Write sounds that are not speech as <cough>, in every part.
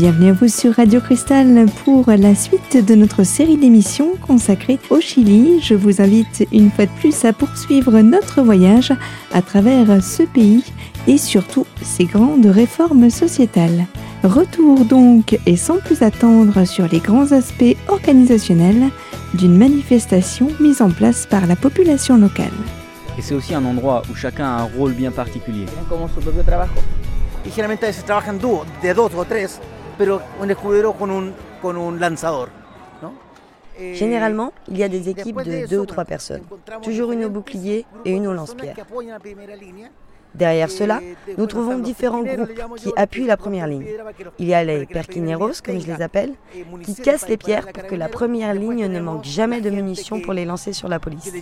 Bienvenue à vous sur Radio Cristal pour la suite de notre série d'émissions consacrée au Chili. Je vous invite une fois de plus à poursuivre notre voyage à travers ce pays et surtout ses grandes réformes sociétales. Retour donc et sans plus attendre sur les grands aspects organisationnels d'une manifestation mise en place par la population locale. Et c'est aussi un endroit où chacun a un rôle bien particulier. Se trabaja en dúo, de dos o tres, pero un escudero con un, con un lanzador. ¿no? Généralement, il y a des équipes de deux ou trois personnes, toujours une au bouclier et une au lance-pierre. Derrière cela, nous trouvons différents groupes qui appuient la première ligne. Il y a les perquineros, comme je les appelle, qui cassent les pierres pour que la première ligne ne manque jamais de munitions pour les lancer sur la police.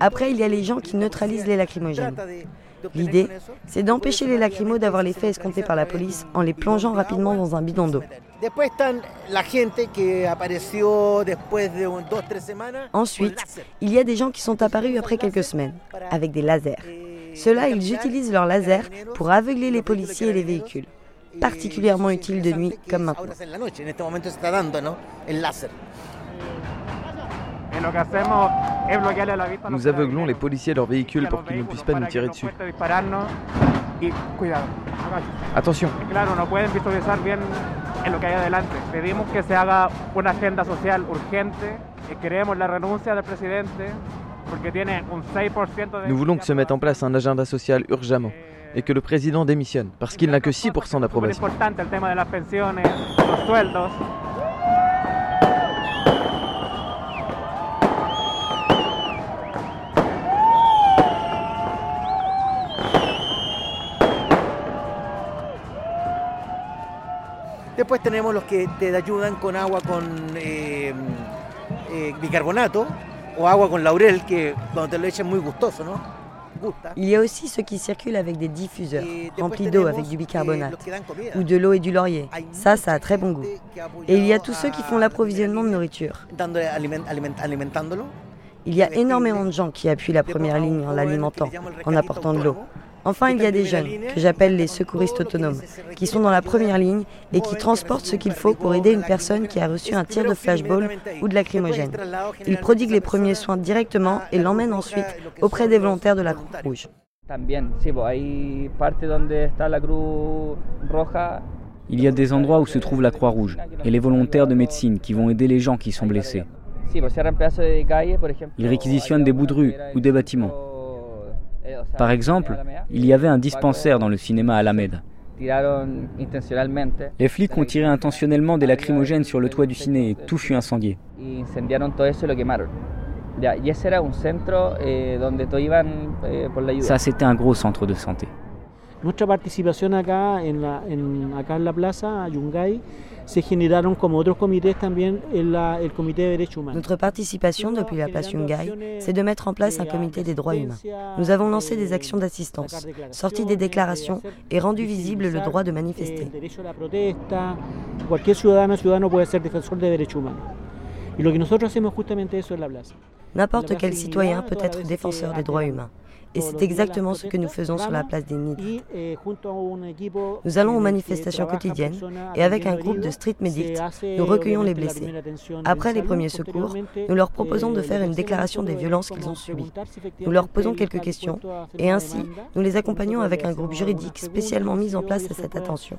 Après, il y a les gens qui neutralisent les lacrymogènes. L'idée, c'est d'empêcher les lacrymos d'avoir l'effet escompté par la police en les plongeant rapidement dans un bidon d'eau. Ensuite, il y a des gens qui sont apparus après quelques semaines, avec des lasers. Ceux-là, ils utilisent leurs lasers pour aveugler les policiers et les véhicules. Particulièrement utile de nuit, comme maintenant. Nous aveuglons les policiers et leurs véhicules pour qu'ils ne puissent pas nous tirer dessus. Attention. En lo que hay adelante. Pedimos que se haga una agenda social urgente y queremos la renuncia del presidente porque tiene un 6% de... Nous voulons que se mette en place un agenda social urgemment et que le président démissionne parce qu'il n'a que 6% d'approbation. Es importante el tema de las pensiones, los sueldos. Después tenemos los que te ayudan con agua con eh, eh, bicarbonato o agua con laurel, que cuando te lo echan muy gustoso, ¿no? Gusta. Il y a aussi ceux qui circulent avec des diffuseurs remplis d'eau avec du bicarbonate ou de l'eau et du laurier. Ça, ça a très bon goût. Et il y a tous ceux qui font l'approvisionnement de nourriture. Il y a énormément de gens qui appuient la première ligne en l'alimentant, en apportant de l'eau. Enfin, il y a des jeunes, que j'appelle les secouristes autonomes, qui sont dans la première ligne et qui transportent ce qu'il faut pour aider une personne qui a reçu un tir de flashball ou de lacrymogène. Ils prodiguent les premiers soins directement et l'emmènent ensuite auprès des volontaires de la Croix-Rouge. Il y a des endroits où se trouve la Croix-Rouge et les volontaires de médecine qui vont aider les gens qui sont blessés. Ils réquisitionnent des bouts de rue ou des bâtiments. Par exemple, il y avait un dispensaire dans le cinéma Alameda. Les flics ont tiré intentionnellement des lacrymogènes sur le toit du ciné et tout fut incendié. Ça, c'était un gros centre de santé. Nuestra participación acá en la, en, acá en la plaza, Yungay, se generaron como otros comités también el, la, el Comité de Derechos Humanos. Notre participation depuis la place Yungay, c'est de mettre en place un comité des droits humains. Nous avons lancé des actions d'assistance, sorti des déclarations et rendu visible le droit de manifester. Cualquier ciudadano ciudadano puede ser defensor de derechos humanos. Y lo que nosotros hacemos justamente eso en la plaza. N'importe quel citoyen peut être défenseur des droits humains. Et c'est exactement ce que nous faisons sur la place des Nids. Nous allons aux manifestations quotidiennes et avec un groupe de street medics, nous recueillons les blessés. Après les premiers secours, nous leur proposons de faire une déclaration des violences qu'ils ont subies. Nous leur posons quelques questions et ainsi, nous les accompagnons avec un groupe juridique spécialement mis en place à cette attention.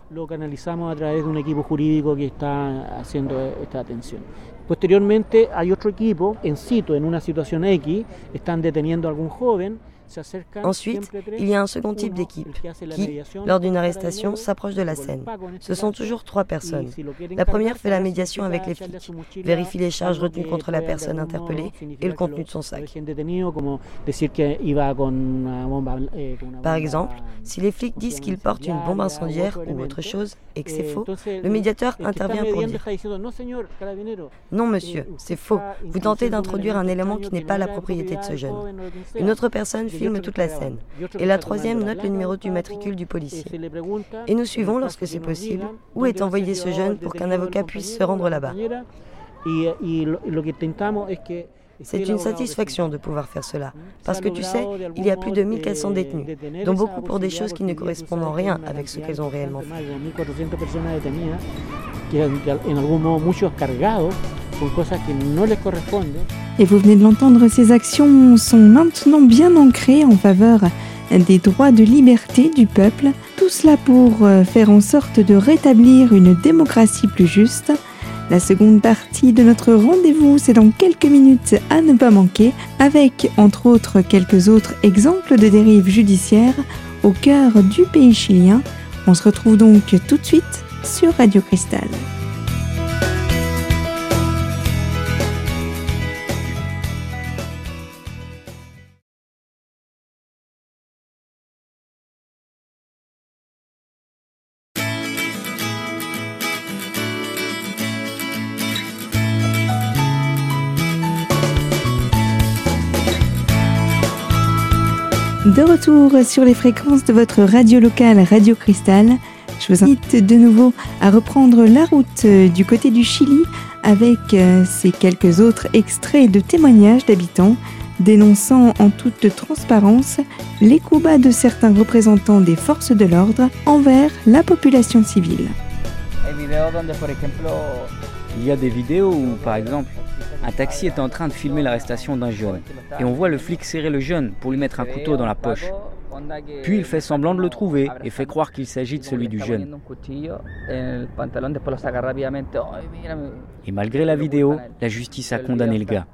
Posteriormente hay otro equipo en sitio, en una situación X, están deteniendo a algún joven. Ensuite, il y a un second type d'équipe qui, lors d'une arrestation, s'approche de la scène. Ce sont toujours trois personnes. La première fait la médiation avec les flics, vérifie les charges retenues contre la personne interpellée et le contenu de son sac. Par exemple, si les flics disent qu'ils portent une bombe incendiaire ou autre chose et que c'est faux, le médiateur intervient pour dire Non, monsieur, c'est faux. Vous tentez d'introduire un élément qui n'est pas la propriété de ce jeune. Une autre personne filme toute la scène. Et la troisième note le numéro du matricule du policier. Et nous suivons, lorsque c'est possible, où est envoyé ce jeune pour qu'un avocat puisse se rendre là-bas. C'est une satisfaction de pouvoir faire cela, parce que tu sais, il y a plus de 1400 détenus, dont beaucoup pour des choses qui ne correspondent en rien avec ce qu'elles ont réellement fait. Et vous venez de l'entendre, ces actions sont maintenant bien ancrées en faveur des droits de liberté du peuple, tout cela pour euh, faire en sorte de rétablir une démocratie plus juste. La seconde partie de notre rendez-vous, c'est dans quelques minutes à ne pas manquer, avec entre autres quelques autres exemples de dérives judiciaires au cœur du pays chilien. On se retrouve donc tout de suite sur Radio Cristal. Retour sur les fréquences de votre radio locale Radio Cristal, je vous invite de nouveau à reprendre la route du côté du Chili avec euh, ces quelques autres extraits de témoignages d'habitants dénonçant en toute transparence les coups bas de certains représentants des forces de l'ordre envers la population civile. Il y a des vidéos où, par exemple, un taxi est en train de filmer l'arrestation d'un jeune et on voit le flic serrer le jeune pour lui mettre un couteau dans la poche. Puis il fait semblant de le trouver et fait croire qu'il s'agit de celui du jeune. Et malgré la vidéo, la justice a condamné le gars.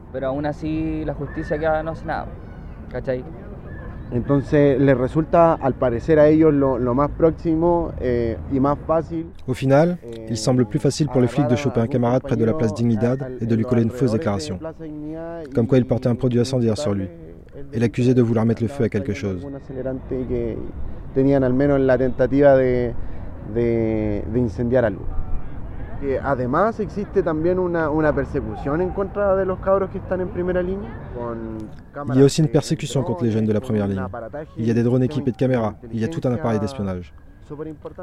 Entonces les resulta al parecer a ellos lo, lo más próximo eh, y más fácil. Au final, il semble plus facile pour les flics de choper un camarade près de la place Dignidad et de lui coller une fausse déclaration, comme quoi il portait un produit incendiaire sur lui, et l'accuser de vouloir mettre le feu à quelque chose. Tenían al menos la tentativa de, de, de incendiar algo. Que además existe también una, una persecución en contra de los cabros que están en primera línea. Il y a aussi une persécution contre les jeunes de la première ligne. Il y a des drones équipés de caméras, il y a tout un appareil d'espionnage.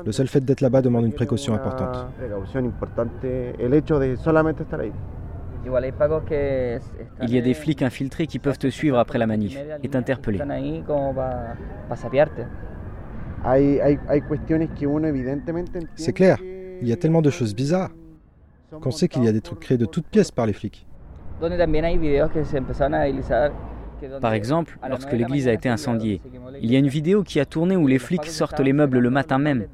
Le seul fait d'être là-bas demande une précaution importante. Il y a des flics infiltrés qui peuvent te suivre après la manif et t'interpeller. C'est clair, il y a tellement de choses bizarres qu'on sait qu'il y a des trucs créés de toutes pièces par les flics. Par exemple, lorsque l'église a été incendiée, il y a une vidéo qui a tourné où les flics sortent les meubles le matin même.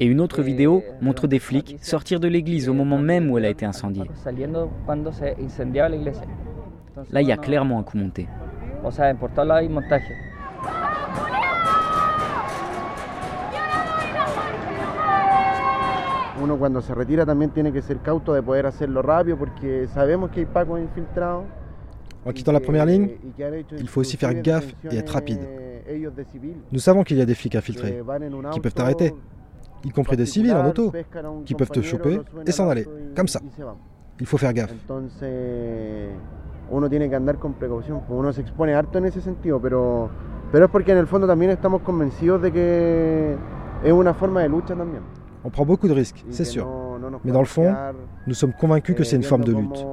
Et une autre vidéo montre des flics sortir de l'église au moment même où elle a été incendiée. Là, il y a clairement un coup monté. Uno cuando se retira también tiene que ser cauto de poder hacerlo rápido porque sabemos que hay pacos infiltrados. En quittant la première ligne, il faut aussi faire gaffe et être rapide. Nous savons qu'il y a des flics infiltrés qui peuvent t'arrêter, y compris des civils en auto, qui peuvent te choper et s'en aller, comme ça. Il faut faire gaffe. uno tiene que andar con precaución, uno se expone harto en ese sentido, pero, pero es porque en el fondo también estamos convencidos de que es una forma de lucha también. On prend beaucoup de risques, c'est sûr. Mais dans le fond, nous sommes convaincus que c'est une forme de lutte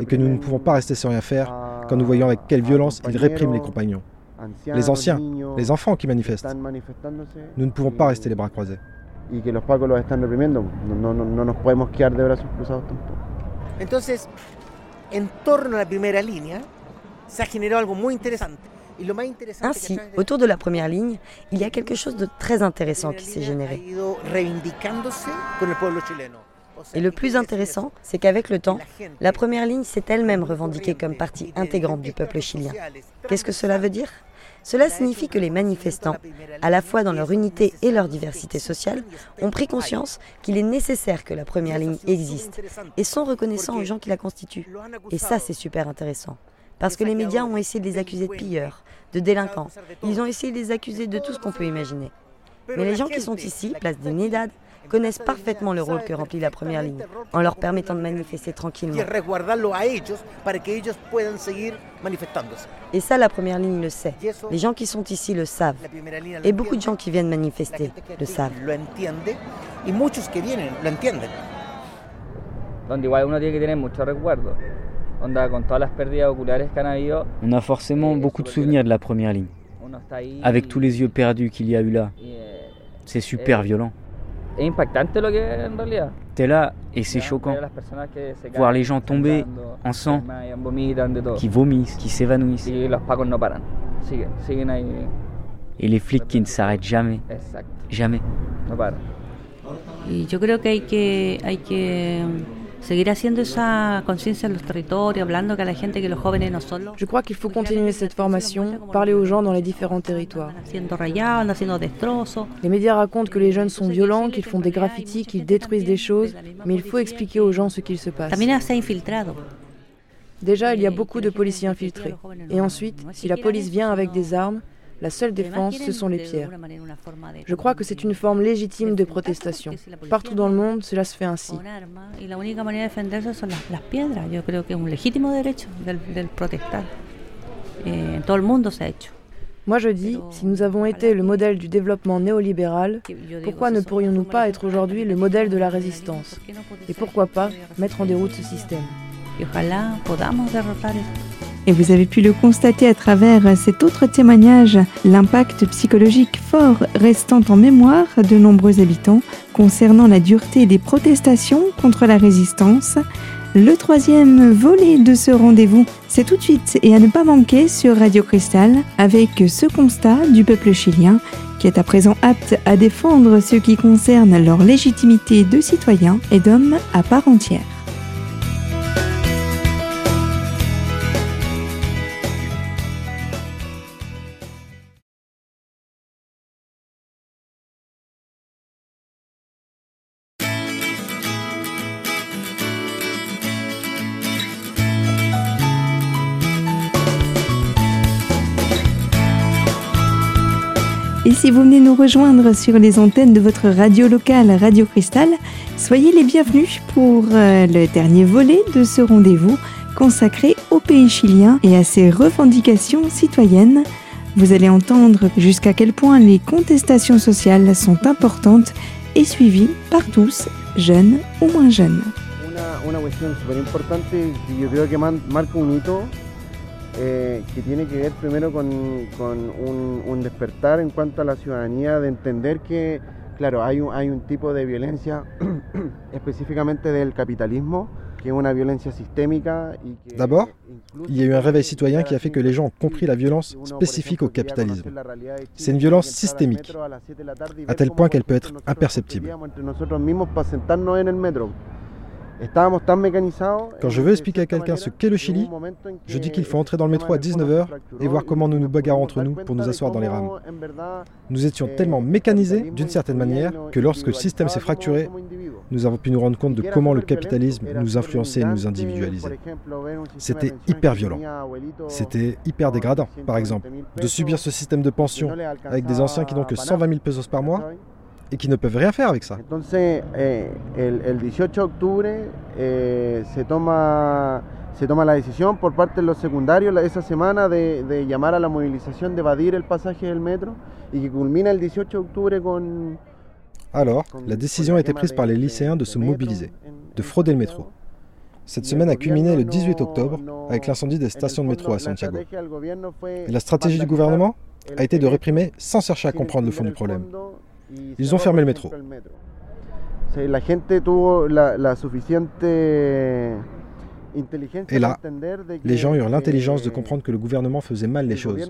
et que nous ne pouvons pas rester sans rien faire quand nous voyons avec quelle violence ils répriment les compagnons. Les anciens, les enfants qui manifestent. Nous ne pouvons pas rester les bras croisés. Entonces, en torno a la primera línea, se ha generado algo muy interesante. Ainsi, autour de la première ligne, il y a quelque chose de très intéressant qui s'est généré. Et le plus intéressant, c'est qu'avec le temps, la première ligne s'est elle-même revendiquée comme partie intégrante du peuple chilien. Qu'est-ce que cela veut dire? Cela signifie que les manifestants, à la fois dans leur unité et leur diversité sociale, ont pris conscience qu'il est nécessaire que la première ligne existe et sont reconnaissants aux gens qui la constituent. Et ça, c'est super intéressant. Parce que les médias ont essayé de les accuser de pilleurs, de délinquants. Ils ont essayé de les accuser de tout ce qu'on peut imaginer. Mais les gens qui sont ici, place des Nidad, connaissent parfaitement le rôle que remplit la première ligne, en leur permettant de manifester tranquillement. Et ça, la première ligne le sait. Les gens qui sont ici le savent. Et beaucoup de gens qui viennent manifester le savent. On a forcément beaucoup de souvenirs de la première ligne, avec tous les yeux perdus qu'il y a eu là. C'est super violent. T'es là et c'est choquant. Voir les gens tomber en sang, qui vomissent, qui s'évanouissent. Et les flics qui ne s'arrêtent jamais. Jamais. Y yo creo que hay que, hay que seguir haciendo esa conciencia en los territorios, hablando que a la gente que los jóvenes no son los... Je crois qu'il faut continuer cette formation, parler aux gens dans les différents territoires. Les médias racontent que les jeunes sont violents, qu'ils font des graffitis, qu'ils détruisent des choses, mais il faut expliquer aux gens ce qu'il se passe. Déjà, il y a beaucoup de policiers infiltrés. Et ensuite, si la police vient avec des armes, la seule défense, ce sont les pierres. Je crois que c'est une forme légitime de protestation. Partout dans le monde, cela se fait ainsi. Moi je dis, si nous avons été le modèle du développement néolibéral, pourquoi ne pourrions-nous pas être aujourd'hui le modèle de la résistance? Et pourquoi pas mettre en déroute ce système? Et vous avez pu le constater à travers cet autre témoignage, l'impact psychologique fort restant en mémoire de nombreux habitants concernant la dureté des protestations contre la résistance. Le troisième volet de ce rendez-vous, c'est tout de suite et à ne pas manquer sur Radio Cristal avec ce constat du peuple chilien qui est à présent apte à défendre ce qui concerne leur légitimité de citoyens et d'hommes à part entière. Et si vous venez nous rejoindre sur les antennes de votre radio locale Radio Cristal, soyez les bienvenus pour euh, le dernier volet de ce rendez-vous consacré au pays chilien et à ses revendications citoyennes. Vous allez entendre jusqu'à quel point les contestations sociales sont importantes et suivies par tous, jeunes ou moins jeunes. Eh, que tiene que ver primero con, con un, un, despertar en cuanto a la ciudadanía de entender que, claro, hay un, hay un tipo de violencia <clears throat> específicamente del capitalismo qui est une violence systémique. D'abord, il y a eu un réveil citoyen qui a fait que les gens ont compris la violence spécifique au capitalisme. C'est une violence systémique, à tel point qu'elle peut être imperceptible. Quand je veux expliquer à quelqu'un ce qu'est le Chili, je dis qu'il faut entrer dans le métro à 19h et voir comment nous nous bagarrons entre nous pour nous asseoir dans les rames. Nous étions tellement mécanisés, d'une certaine manière, que lorsque le système s'est fracturé, nous avons pu nous rendre compte de comment le capitalisme nous influençait et nous individualisait. C'était hyper violent. C'était hyper dégradant, par exemple, de subir ce système de pension avec des anciens qui n'ont que 120 000 pesos par mois et qui ne peuvent rien faire avec ça. Entonces, eh, el, el 18 de octubre eh, se toma se toma la decisión por parte de los secundarios esa semana de, de llamar a la movilización de evadir el pasaje del metro y que culmina el 18 de octubre con Alors, la décision a été prise par les lycéens de se mobiliser, de frauder le métro. Cette semaine a culminé le 18 octobre avec l'incendie des stations de métro à Santiago. Et la stratégie du gouvernement a été de réprimer sans chercher à comprendre le fond du problème. Ils ont fermé le métro. La gente tuvo la, la suficiente et là, les gens eurent l'intelligence de comprendre que le gouvernement faisait mal les choses,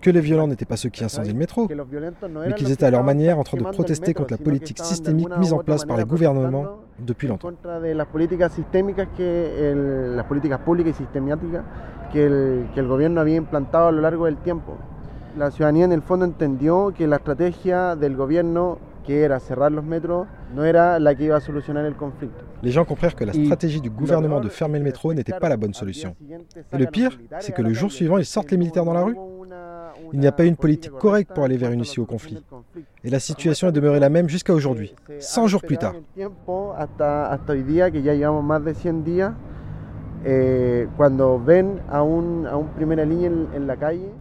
que les violents n'étaient pas ceux qui incendiaient le métro, mais qu'ils étaient à leur manière en train de protester contre la politique systémique mise en place par les gouvernements depuis longtemps. que La ciudadanía en el fondo entendió que la estrategia del gobierno que era cerrar los metros no era la que iba a solucionar el conflicto. Les gens comprirent que la stratégie du gouvernement de fermer le métro n'était pas la bonne solution. Et le pire, c'est que le jour suivant, ils sortent les militaires dans la rue. Il n'y a pas eu une politique correcte pour aller vers une issue au conflit. Et la situation est demeurée la même jusqu'à aujourd'hui, 100 jours plus tard.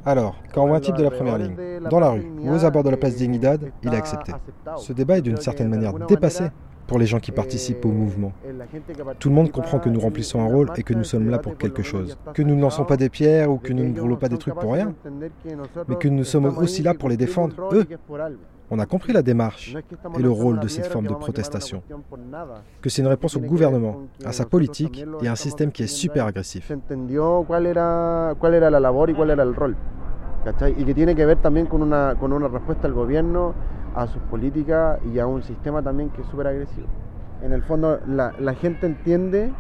Alors, quand on voit un type de la première ligne, dans la rue ou aux abords de la place Dignidad, il a accepté. Ce débat est d'une certaine manière dépassé. pour les gens qui participent au mouvement. Tout le monde comprend que nous remplissons un rôle et que nous sommes là pour quelque chose. Que nous ne lançons pas des pierres ou que nous ne brûlons pas des trucs pour rien, mais que nous sommes aussi là pour les défendre, eux. On a compris la démarche et le rôle de cette forme de protestation. Que c'est une réponse au gouvernement, à sa politique et à un système qui est super agressif. Y que tiene que ver también con una, con una respuesta al gobierno, a sus políticas y a un sistema también que es súper agresivo. En el fondo, la, la gente entiende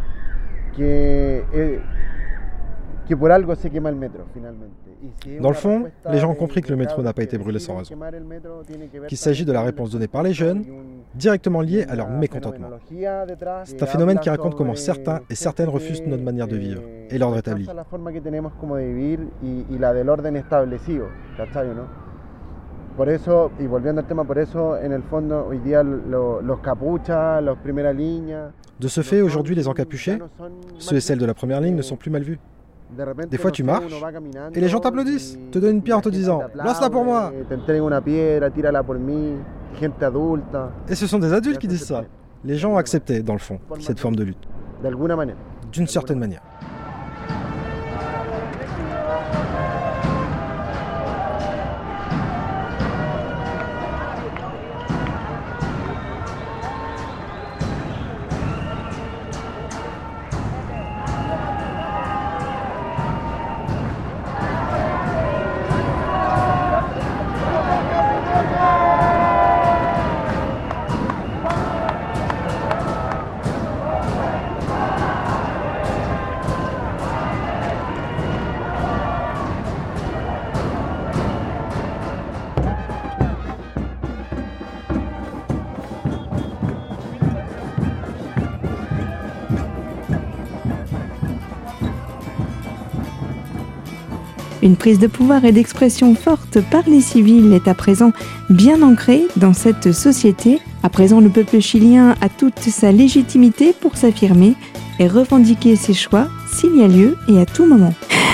que, eh, que por algo se quema el metro, finalmente. Dans le fond, les gens ont compris que le métro n'a pas été brûlé sans raison, qu'il s'agit de la réponse donnée par les jeunes, directement liée à leur mécontentement. C'est un phénomène qui raconte comment certains et certaines refusent notre manière de vivre et l'ordre établi. Por eso, y volviendo al tema, por eso, en el fondo, hoy día lo, los capuchas, los primera línea. De ce fait, aujourd'hui, les encapuchés, ceux et celles de la première ligne, ne sont plus mal vus. Des fois, tu marches et les gens t'applaudissent, te donnent une pierre en te disant Lance-la pour moi. Et ce sont des adultes qui disent ça. Les gens ont accepté, dans le fond, cette forme de lutte. D'une certaine manière. Une prise de pouvoir et d'expression forte par les civils est à présent bien ancrée dans cette société. À présent, le peuple chilien a toute sa légitimité pour s'affirmer et revendiquer ses choix s'il y a lieu et à tout moment.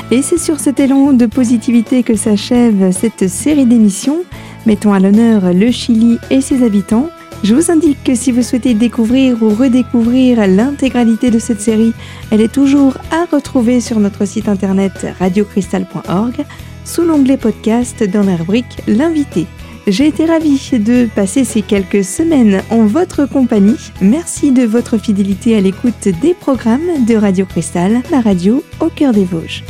Et c'est sur cet élan de positivité que s'achève cette série d'émissions. Mettons à l'honneur le Chili et ses habitants je vous indique que si vous souhaitez découvrir ou redécouvrir l'intégralité de cette série, elle est toujours à retrouver sur notre site internet radiocristal.org sous l'onglet podcast dans la rubrique L'invité. J'ai été ravie de passer ces quelques semaines en votre compagnie. Merci de votre fidélité à l'écoute des programmes de Radio Cristal, la radio au cœur des Vosges.